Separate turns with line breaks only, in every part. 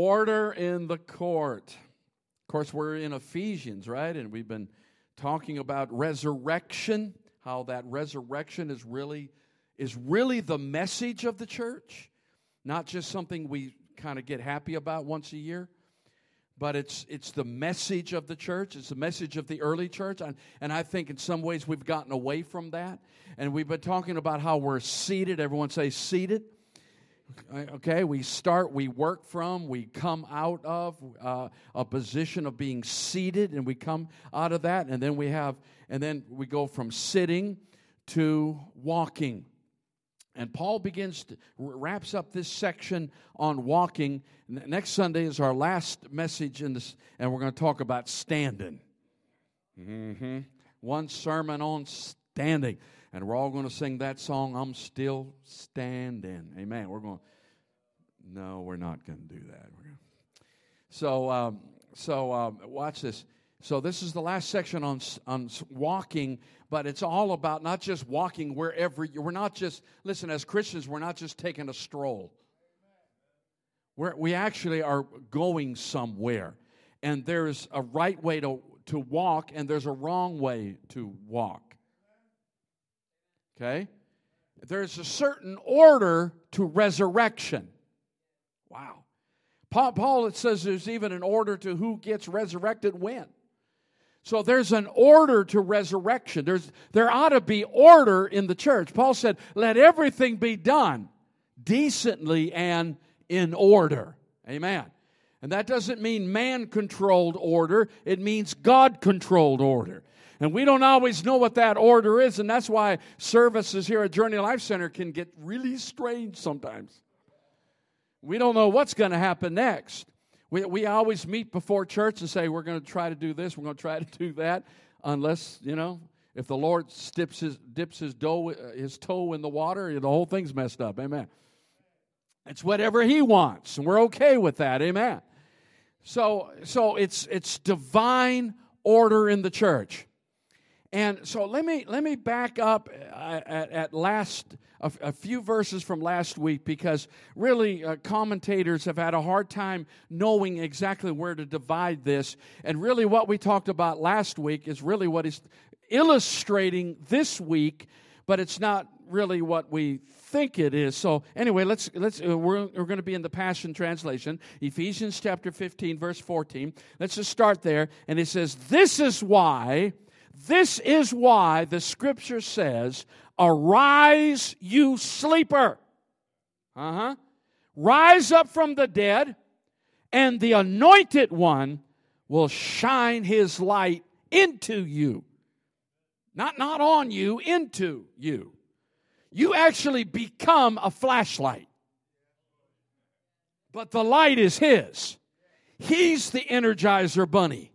Order in the court. Of course, we're in Ephesians, right? And we've been talking about resurrection, how that resurrection is really is really the message of the church, not just something we kind of get happy about once a year, but it's it's the message of the church. It's the message of the early church, and, and I think in some ways we've gotten away from that. And we've been talking about how we're seated. Everyone say seated. Okay, we start, we work from, we come out of uh, a position of being seated, and we come out of that, and then we have, and then we go from sitting to walking. And Paul begins to wraps up this section on walking. Next Sunday is our last message in this, and we're going to talk about standing. Mm-hmm. One sermon on standing. And we're all going to sing that song, I'm Still Standing. Amen. We're going, no, we're not going to do that. So, um, so um, watch this. So this is the last section on on walking, but it's all about not just walking wherever you, we're not just listen as Christians we're not just taking a stroll. We're, we actually are going somewhere, and there's a right way to to walk, and there's a wrong way to walk. Okay? There's a certain order to resurrection. Wow. Paul, Paul, it says there's even an order to who gets resurrected when. So there's an order to resurrection. There's, there ought to be order in the church. Paul said, let everything be done decently and in order. Amen. And that doesn't mean man controlled order, it means God controlled order. And we don't always know what that order is, and that's why services here at Journey Life Center can get really strange sometimes. We don't know what's going to happen next. We, we always meet before church and say, we're going to try to do this, we're going to try to do that, unless, you know, if the Lord dips his, dips his, dough, uh, his toe in the water, the whole thing's messed up. Amen. It's whatever he wants, and we're okay with that. Amen. So, so it's, it's divine order in the church. And so let me let me back up uh, at, at last a, a, few verses from last week because really uh, commentators have had a hard time knowing exactly where to divide this. And really, what we talked about last week is really what is illustrating this week, but it's not really what we think it is. So anyway, let's let's uh, we're, we're going to be in the Passion translation, Ephesians chapter 15 verse 14. Let's just start there and it says this is why this is why the scripture says, Arise, you sleeper. Uh huh. Rise up from the dead, and the anointed one will shine his light into you. Not, not on you, into you. You actually become a flashlight. But the light is his. He's the energizer bunny.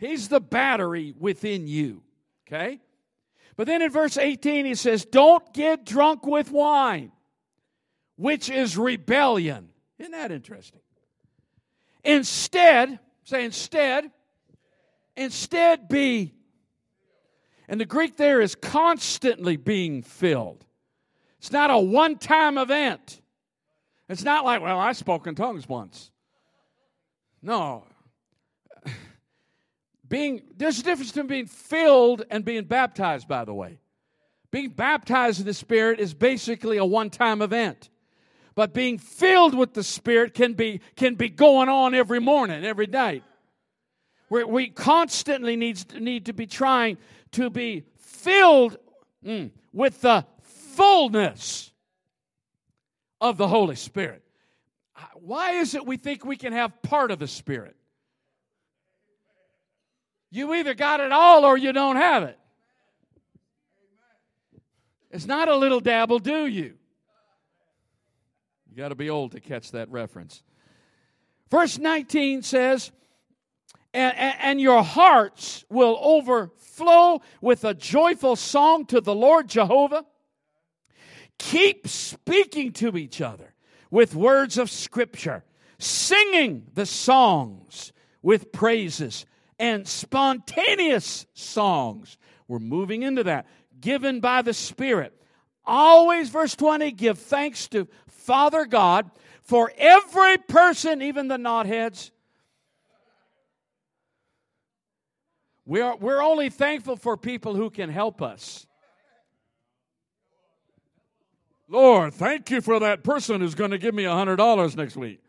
He's the battery within you. Okay? But then in verse 18, he says, Don't get drunk with wine, which is rebellion. Isn't that interesting? Instead, say instead, instead be. And the Greek there is constantly being filled. It's not a one time event. It's not like, well, I spoke in tongues once. No, being, there's a difference between being filled and being baptized, by the way. Being baptized in the Spirit is basically a one time event. But being filled with the Spirit can be, can be going on every morning, every night. we we constantly needs, need to be trying to be filled mm, with the fullness of the Holy Spirit. Why is it we think we can have part of the Spirit? You either got it all or you don't have it. It's not a little dabble, do you? You got to be old to catch that reference. Verse 19 says, and, and, and, your hearts will overflow with a joyful song to the Lord Jehovah. Keep speaking to each other with words of Scripture, singing the songs with praises and spontaneous songs. We're moving into that. Given by the Spirit. Always, verse 20, give thanks to Father God for every person, even the knotheads. We are, we're only thankful for people who can help us. Lord, thank you for that person who's going to give me a $100 next week.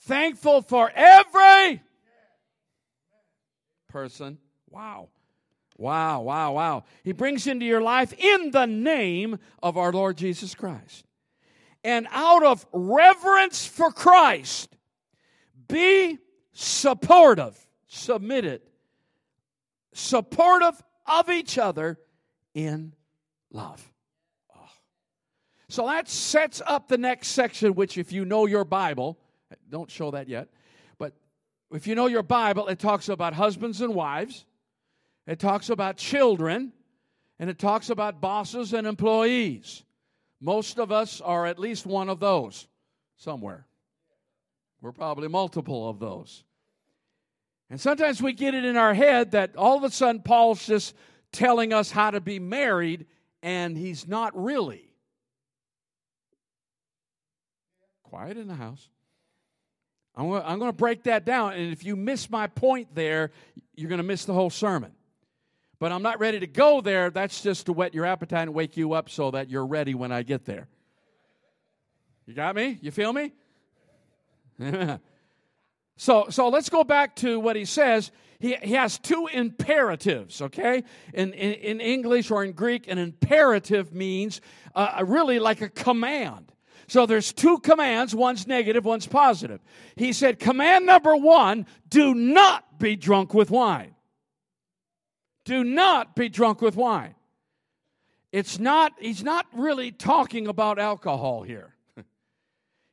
Thankful for every person. Wow. Wow, wow, wow. He brings into your life in the name of our Lord Jesus Christ. And out of reverence for Christ, be supportive, submitted, supportive of each other in love. Oh. So that sets up the next section, which, if you know your Bible, don't show that yet, if you know your Bible, it talks about husbands and wives, it talks about children, and it talks about bosses and employees. Most of us are at least one of those somewhere. We're probably multiple of those. And sometimes we get it in our head that all of a sudden Paul's just telling us how to be married, and he's not really. Quiet in the house. I'm going, to break that down. And if you miss my point there, you're going to miss the whole sermon. But I'm not ready to go there. That's just to whet your appetite and wake you up so that you're ready when I get there. You got me? You feel me? so, so let's go back to what he says. He, he has two imperatives, okay? In, in, in English or in Greek, an imperative means uh, really like a command. So there's two commands, one's negative, one's positive. He said, Command number one do not be drunk with wine. Do not be drunk with wine. It's not, he's not really talking about alcohol here.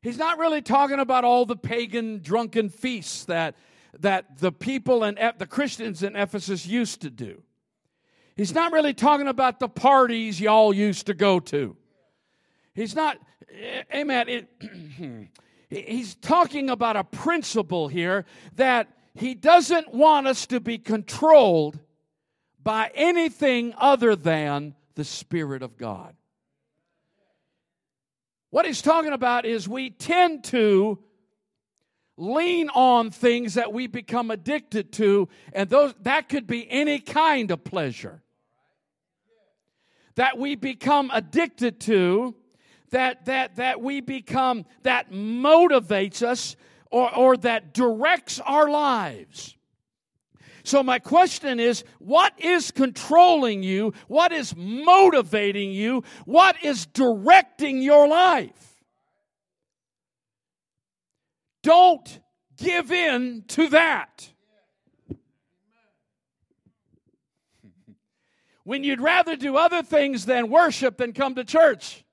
he's not really talking about all the pagan drunken feasts that, that the people and the Christians in Ephesus used to do. He's not really talking about the parties y'all used to go to. He's not, eh, amen. It, he's talking about a principle here that he doesn't want us to be controlled by anything other than the Spirit of God. What he's talking about is we tend to lean on things that we become addicted to, and those that could be any kind of pleasure that we become addicted to that, that, that we become, that motivates us or, or that directs our lives. So, my question is what is controlling you? What is motivating you? What is directing your life? Don't give in to that. when you'd rather do other things than worship than come to church.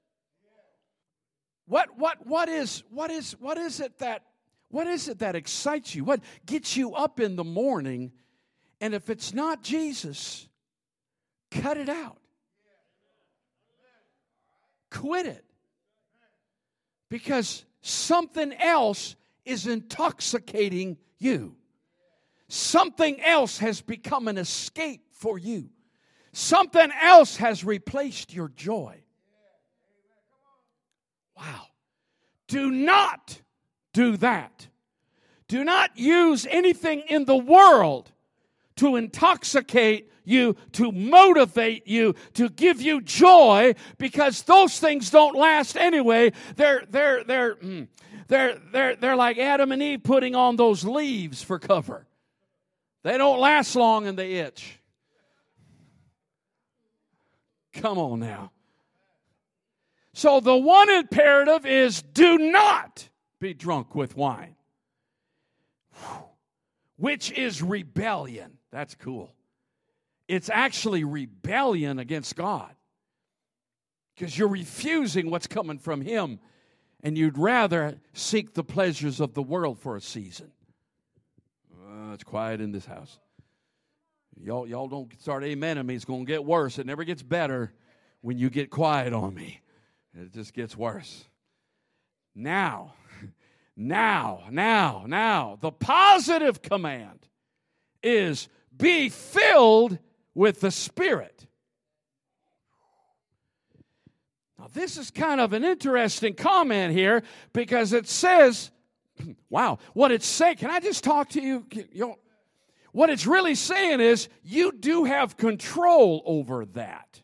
What, what, what, is, what, is, what is it that what is it that excites you? What gets you up in the morning? And if it's not Jesus, cut it out. Quit it. Because something else is intoxicating you. Something else has become an escape for you. Something else has replaced your joy. Wow. Do not do that. Do not use anything in the world to intoxicate you, to motivate you, to give you joy, because those things don't last anyway. They're, they're, they're, mm, they're, they're, they're like Adam and Eve putting on those leaves for cover. They don't last long and they itch. Come on now. So the one imperative is do not be drunk with wine, which is rebellion. That's cool. It's actually rebellion against God because you're refusing what's coming from Him and you'd rather seek the pleasures of the world for a season. Uh, it's quiet in this house. Y'all, y'all don't start amening me. It's going to get worse. It never gets better when you get quiet on me. It just gets worse. Now, now, now, now, the positive command is be filled with the Spirit. Now, this is kind of an interesting comment here because it says, wow, what it's saying, can I just talk to you? what it's really saying is you do have control over that.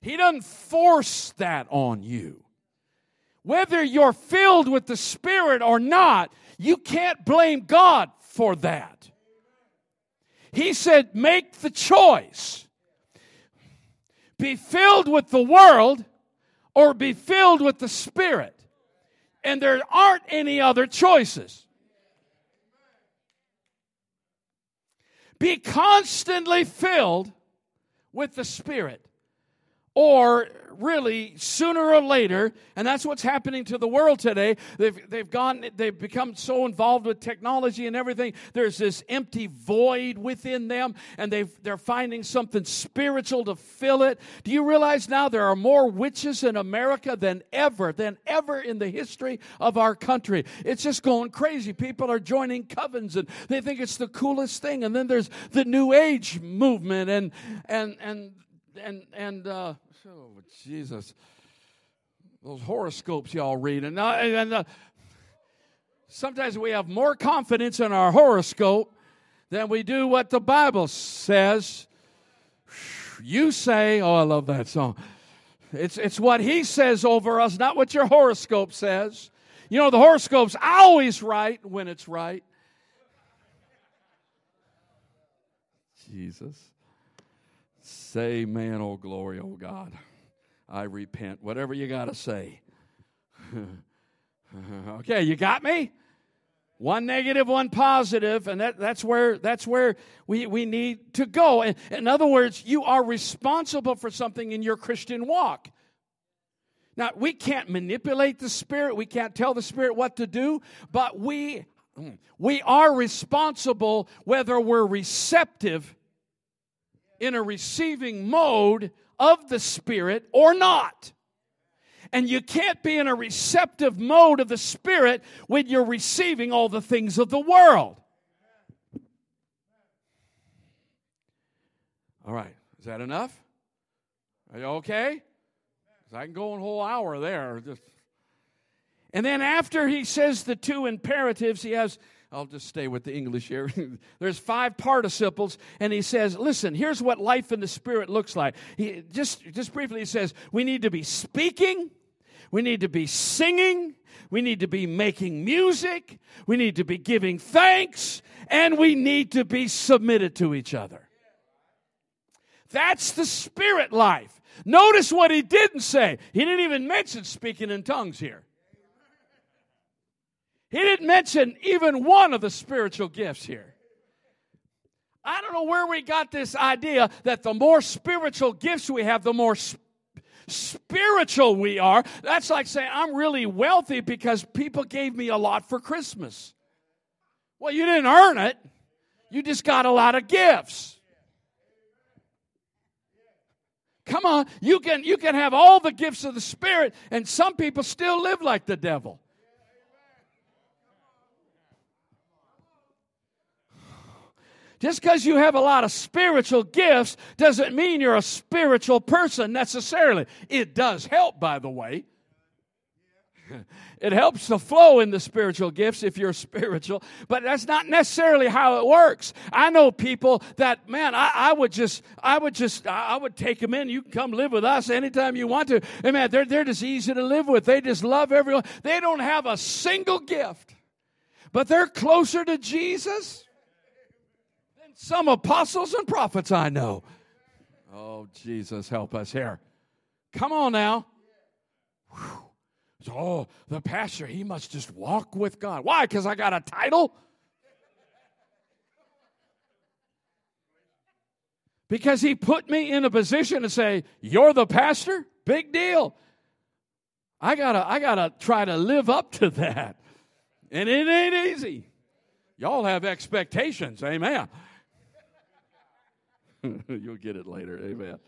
He doesn't force that on you. Whether you're filled with the Spirit or not, you can't blame God for that. He said, make the choice be filled with the world or be filled with the Spirit. And there aren't any other choices. Be constantly filled with the Spirit or really sooner or later and that's what's happening to the world today. They've, they've gone they've become so involved with technology and everything there's this empty void within them and they they're finding something spiritual to fill it. Do you realize now there are more witches in america than ever than ever in the history of our country? It's just going crazy. People are joining covens and they think it's the coolest thing and then there's the new age movement and and and and and uh, oh Jesus, those horoscopes y'all read, and, uh, and uh, sometimes we have more confidence in our horoscope than we do what the Bible says. You say, oh, I love that song. It's it's what He says over us, not what your horoscope says. You know, the horoscope's always right when it's right. Jesus. Say, man, oh glory, oh God. I repent. Whatever you got to say. okay, you got me? One negative, one positive, and that, that's where that's where we, we need to go. In, in other words, you are responsible for something in your Christian walk. Now, we can't manipulate the Spirit, we can't tell the Spirit what to do, but we we are responsible whether we're receptive in a receiving mode of the Spirit or not. And you can't be in a receptive mode of the Spirit when you're receiving all the things of the world. All right, is that enough? Are you okay? I can go a whole hour there. And then after he says the two imperatives, he has I'll just stay with the English here. There's five participles, and he says, listen, here's what life in the Spirit looks like. He, just, just briefly, he says, we need to be speaking, we need to be singing, we need to be making music, we need to be giving thanks, and we need to be submitted to each other. That's the spirit life. Notice what he didn't say. He didn't even mention speaking in tongues here. He didn't mention even one of the spiritual gifts here. I don't know where we got this idea that the more spiritual gifts we have, the more sp- spiritual we are. That's like saying, I'm really wealthy because people gave me a lot for Christmas. Well, you didn't earn it, you just got a lot of gifts. Come on, you can, you can have all the gifts of the Spirit, and some people still live like the devil. Just because you have a lot of spiritual gifts doesn't mean you're a spiritual person necessarily. It does help, by the way. It helps to flow in the spiritual gifts if you're spiritual, but that's not necessarily how it works. I know people that, man, I, I would just, I would just, I would take them in. You can come live with us anytime you want to. And man, they're, they're just easy to live with. They just love everyone. They don't have a single gift, but they're closer to Jesus some apostles and prophets I know. Oh, Jesus, help us here. Come on now. Whew. Oh, the pastor, he must just walk with God. Why? Because I got a title? Because he put me in a position to say, You're the pastor? Big deal. I gotta, I gotta try to live up to that. And it ain't easy. Y'all have expectations, amen. You'll get it later. Amen.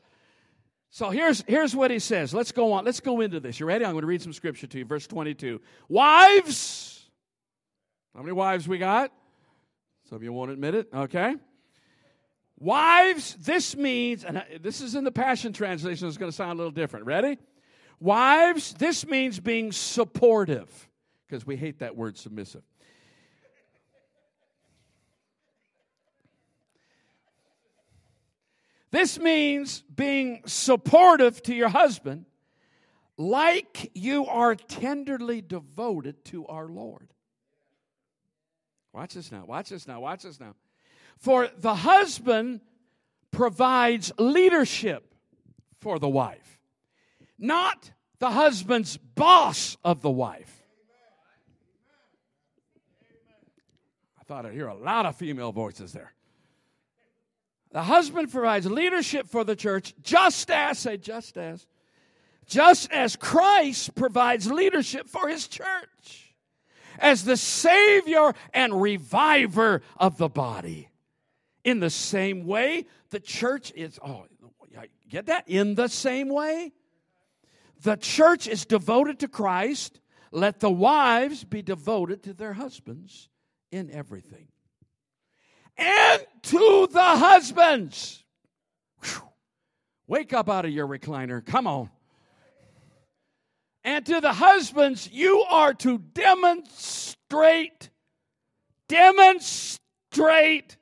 So here's, here's what he says. Let's go on. Let's go into this. You ready? I'm going to read some scripture to you. Verse 22. Wives. How many wives we got? Some of you won't admit it. Okay. Wives, this means, and this is in the Passion Translation, it's going to sound a little different. Ready? Wives, this means being supportive, because we hate that word submissive. This means being supportive to your husband like you are tenderly devoted to our Lord. Watch this now, watch this now, watch this now. For the husband provides leadership for the wife, not the husband's boss of the wife. I thought I'd hear a lot of female voices there. The husband provides leadership for the church, just as, say, just as, just as Christ provides leadership for his church as the Savior and reviver of the body. In the same way, the church is, oh, get that? In the same way, the church is devoted to Christ. Let the wives be devoted to their husbands in everything and to the husbands. Whew. Wake up out of your recliner. Come on. And to the husbands, you are to demonstrate, demonstrate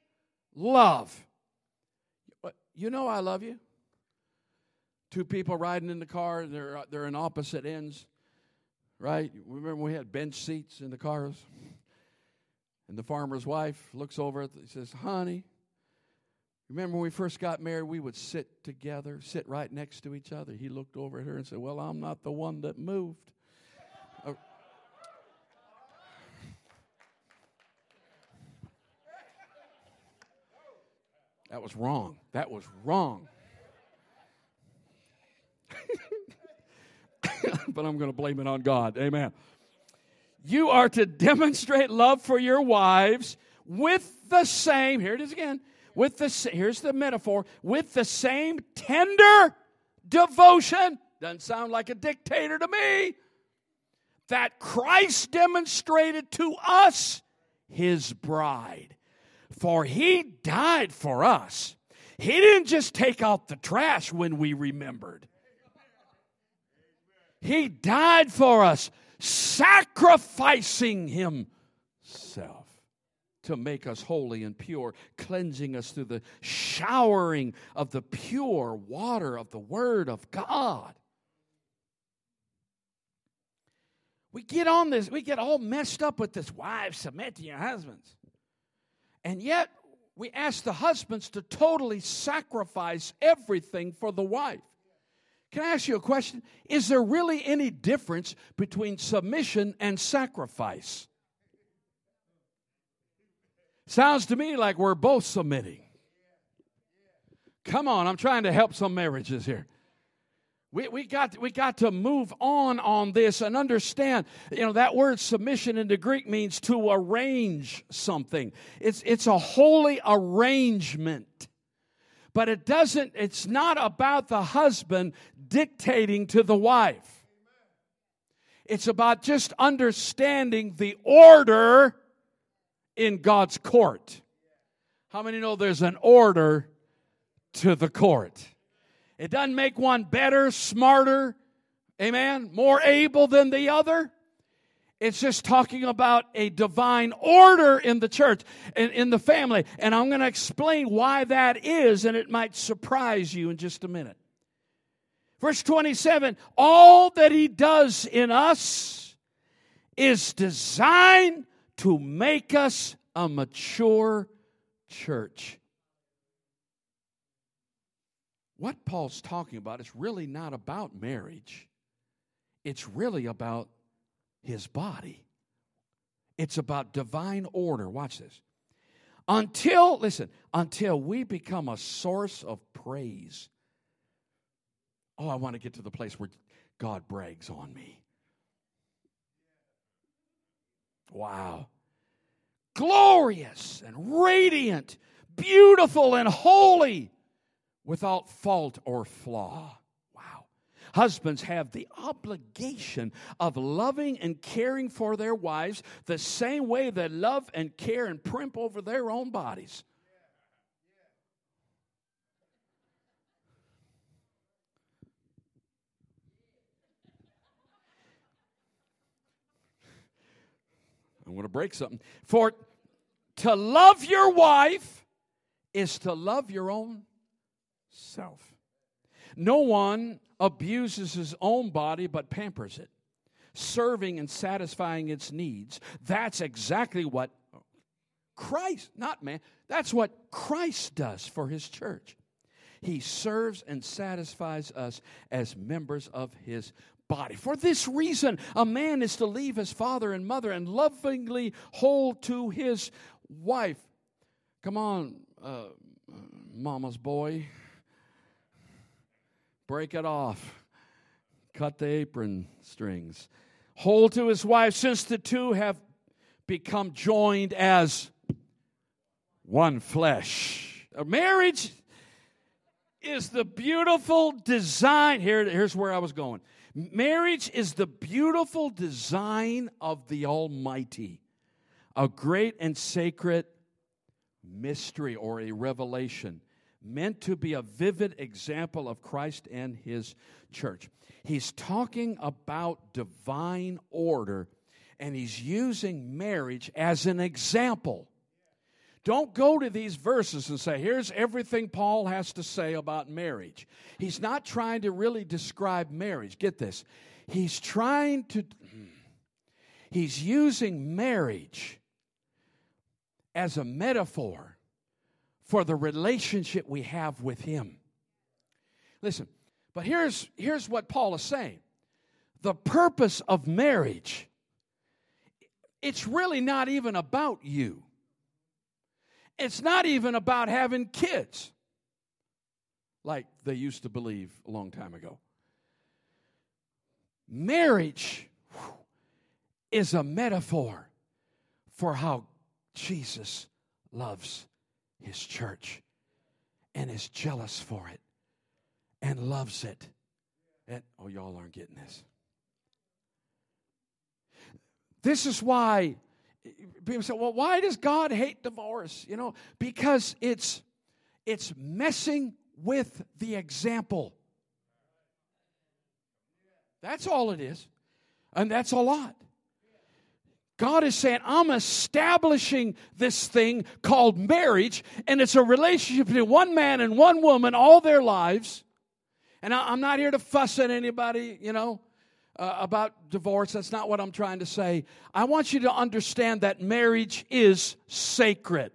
love. You know I love you. Two people riding in the car, they're, they're in opposite ends, right? Remember we had bench seats in the cars? And the farmer's wife looks over and says, Honey, remember when we first got married, we would sit together, sit right next to each other. He looked over at her and said, Well, I'm not the one that moved. Uh, that was wrong. That was wrong. but I'm going to blame it on God. Amen. You are to demonstrate love for your wives with the same, here it is again, with the, here's the metaphor, with the same tender devotion. Doesn't sound like a dictator to me. That Christ demonstrated to us, his bride. For he died for us. He didn't just take out the trash when we remembered. He died for us sacrificing himself to make us holy and pure, cleansing us through the showering of the pure water of the Word of God. We get on this, we get all messed up with this wives, submit to your husbands. And yet, we ask the husbands to totally sacrifice everything for the wife. Can I ask you a question? Is there really any difference between submission and sacrifice? Sounds to me like we're both submitting. Come on, I'm trying to help some marriages here. We, we, got, we got to move on on this and understand, you know, that word submission in the Greek means to arrange something. It's, it's a holy arrangement. But it doesn't, it's not about the husband dictating to the wife. It's about just understanding the order in God's court. How many know there's an order to the court? It doesn't make one better, smarter, amen, more able than the other. It's just talking about a divine order in the church and in the family. And I'm going to explain why that is, and it might surprise you in just a minute. Verse 27 All that he does in us is designed to make us a mature church. What Paul's talking about is really not about marriage, it's really about his body. It's about divine order. Watch this. Until, listen, until we become a source of praise. Oh, I want to get to the place where God brags on me. Wow. Glorious and radiant, beautiful and holy, without fault or flaw. Husbands have the obligation of loving and caring for their wives the same way they love and care and primp over their own bodies. I'm going to break something. For to love your wife is to love your own self. No one abuses his own body but pampers it, serving and satisfying its needs. That's exactly what Christ, not man, that's what Christ does for his church. He serves and satisfies us as members of his body. For this reason, a man is to leave his father and mother and lovingly hold to his wife. Come on, uh, mama's boy. Break it off. Cut the apron strings. Hold to his wife, since the two have become joined as one flesh. A marriage is the beautiful design. Here, here's where I was going. Marriage is the beautiful design of the Almighty, a great and sacred mystery or a revelation meant to be a vivid example of Christ and His church. He's talking about divine order and he's using marriage as an example. Don't go to these verses and say, here's everything Paul has to say about marriage. He's not trying to really describe marriage. Get this. He's trying to, he's using marriage as a metaphor for the relationship we have with him. Listen, but here's, here's what Paul is saying the purpose of marriage, it's really not even about you. It's not even about having kids, like they used to believe a long time ago. Marriage is a metaphor for how Jesus loves his church and is jealous for it and loves it. And, oh, y'all aren't getting this. This is why people say, well, why does God hate divorce? You know, because it's it's messing with the example. That's all it is. And that's a lot. God is saying, I'm establishing this thing called marriage, and it's a relationship between one man and one woman all their lives. And I'm not here to fuss at anybody, you know uh, about divorce. That's not what I'm trying to say. I want you to understand that marriage is sacred.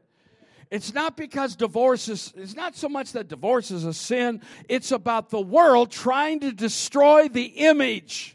It's not because divorce is, it's not so much that divorce is a sin, it's about the world trying to destroy the image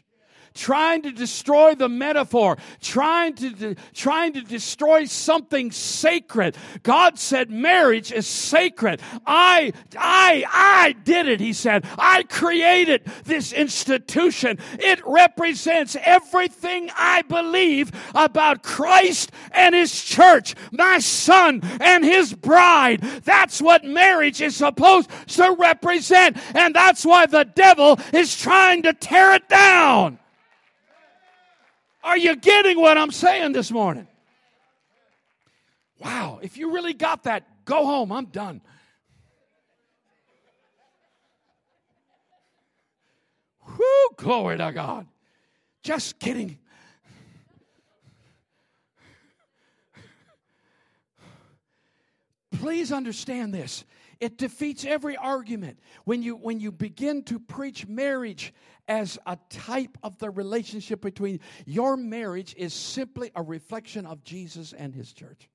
trying to destroy the metaphor, trying to, de- trying to destroy something sacred. God said marriage is sacred. I, I, I did it, he said. I created this institution. It represents everything I believe about Christ and his church, my son and his bride. That's what marriage is supposed to represent. And that's why the devil is trying to tear it down. Are you getting what I'm saying this morning? Wow, if you really got that, go home. I'm done. Whoo, glory to God. Just kidding. Please understand this. It defeats every argument when you when you begin to preach marriage as a type of the relationship between your marriage is simply a reflection of Jesus and his church.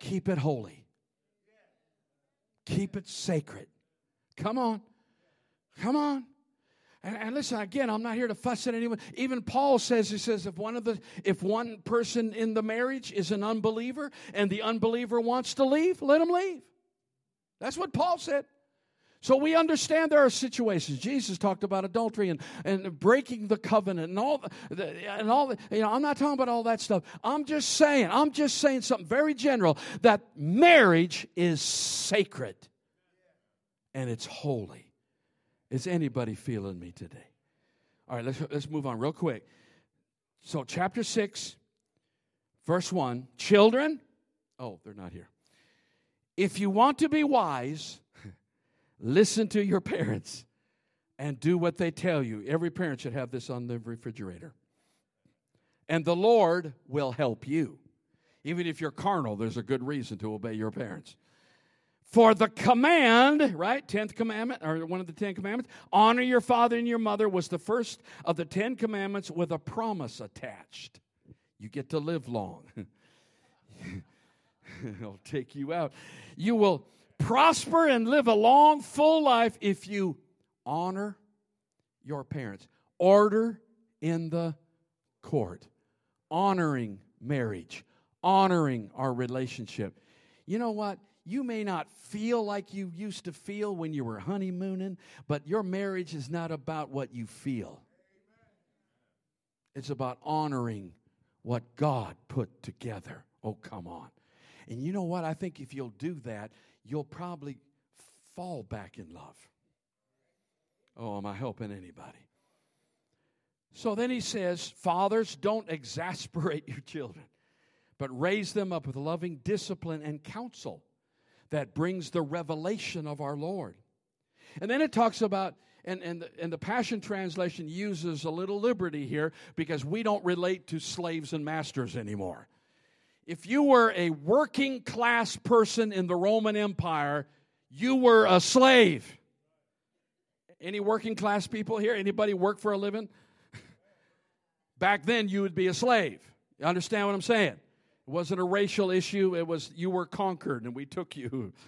Keep it holy. Keep it sacred. Come on. Come on. And, and, listen, again, I'm not here to fuss at anyone. Even Paul says, he says, if one of the if one person in the marriage is an unbeliever and the unbeliever wants to leave, let him leave. That's what Paul said. So we understand there are situations. Jesus talked about adultery and, and breaking the covenant and all the, and all the, you know, I'm not talking about all that stuff. I'm just saying, I'm just saying something very general that marriage is sacred and it's holy. Is anybody feeling me today? All right, let's, let's move on real quick. So, chapter 6, verse 1 Children, oh, they're not here. If you want to be wise, listen to your parents and do what they tell you. Every parent should have this on the refrigerator. and the Lord will help you. Even if you're carnal, there's a good reason to obey your parents. For the command, right? Tenth commandment, or one of the Ten Commandments, honor your father and your mother was the first of the Ten Commandments with a promise attached. You get to live long. I'll take you out. You will prosper and live a long, full life if you honor your parents. Order in the court, honoring marriage, honoring our relationship. You know what? You may not feel like you used to feel when you were honeymooning, but your marriage is not about what you feel. It's about honoring what God put together. Oh, come on. And you know what? I think if you'll do that, you'll probably fall back in love. Oh, am I helping anybody? So then he says, Fathers, don't exasperate your children, but raise them up with loving discipline and counsel that brings the revelation of our Lord. And then it talks about, and, and, the, and the Passion Translation uses a little liberty here because we don't relate to slaves and masters anymore. If you were a working class person in the Roman Empire, you were a slave. Any working class people here? Anybody work for a living? Back then, you would be a slave. You understand what I'm saying? It wasn't a racial issue, it was you were conquered and we took you.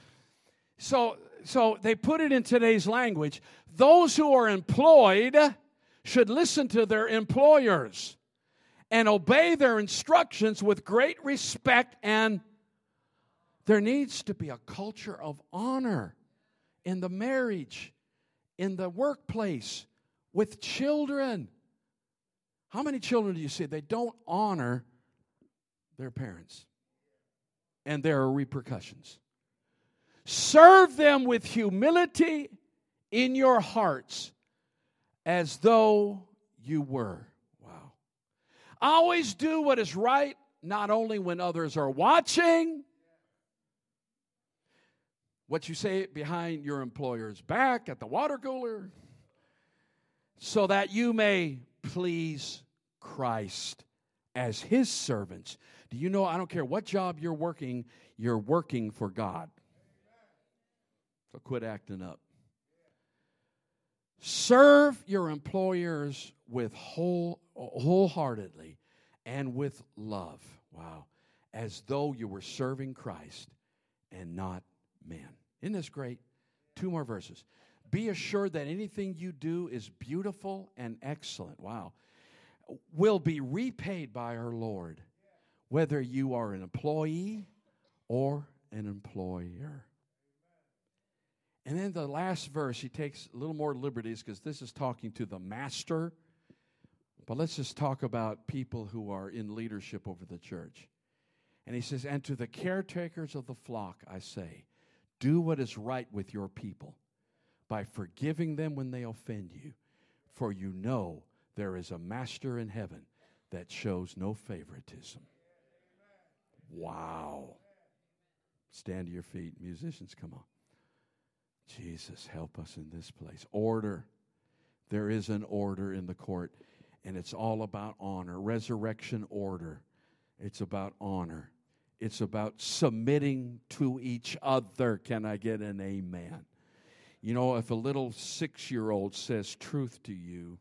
So, so they put it in today's language. Those who are employed should listen to their employers and obey their instructions with great respect and there needs to be a culture of honor in the marriage, in the workplace, with children. How many children do you see? They don't honor their parents. And there are repercussions. Serve them with humility in your hearts as though you were. Always do what is right, not only when others are watching. What you say behind your employer's back at the water cooler, so that you may please Christ as his servants. Do you know, I don't care what job you're working, you're working for God. So quit acting up. Serve your employers with whole, wholeheartedly and with love. Wow. As though you were serving Christ and not man. Isn't this great? Two more verses. Be assured that anything you do is beautiful and excellent. Wow. Will be repaid by our Lord whether you are an employee or an employer. And then the last verse, he takes a little more liberties because this is talking to the master. But let's just talk about people who are in leadership over the church. And he says, And to the caretakers of the flock, I say, do what is right with your people by forgiving them when they offend you, for you know there is a master in heaven that shows no favoritism. Wow. Stand to your feet. Musicians, come on. Jesus, help us in this place. Order. There is an order in the court, and it's all about honor. Resurrection order. It's about honor. It's about submitting to each other. Can I get an amen? You know, if a little six year old says truth to you,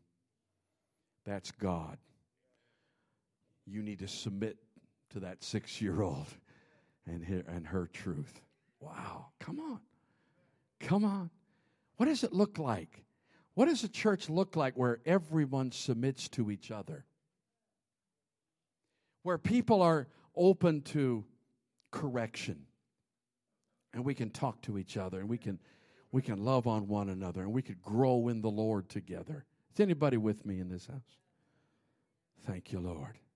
that's God. You need to submit to that six year old and her, and her truth. Wow, come on. Come on. What does it look like? What does a church look like where everyone submits to each other? Where people are open to correction and we can talk to each other and we can we can love on one another and we could grow in the Lord together. Is anybody with me in this house? Thank you, Lord.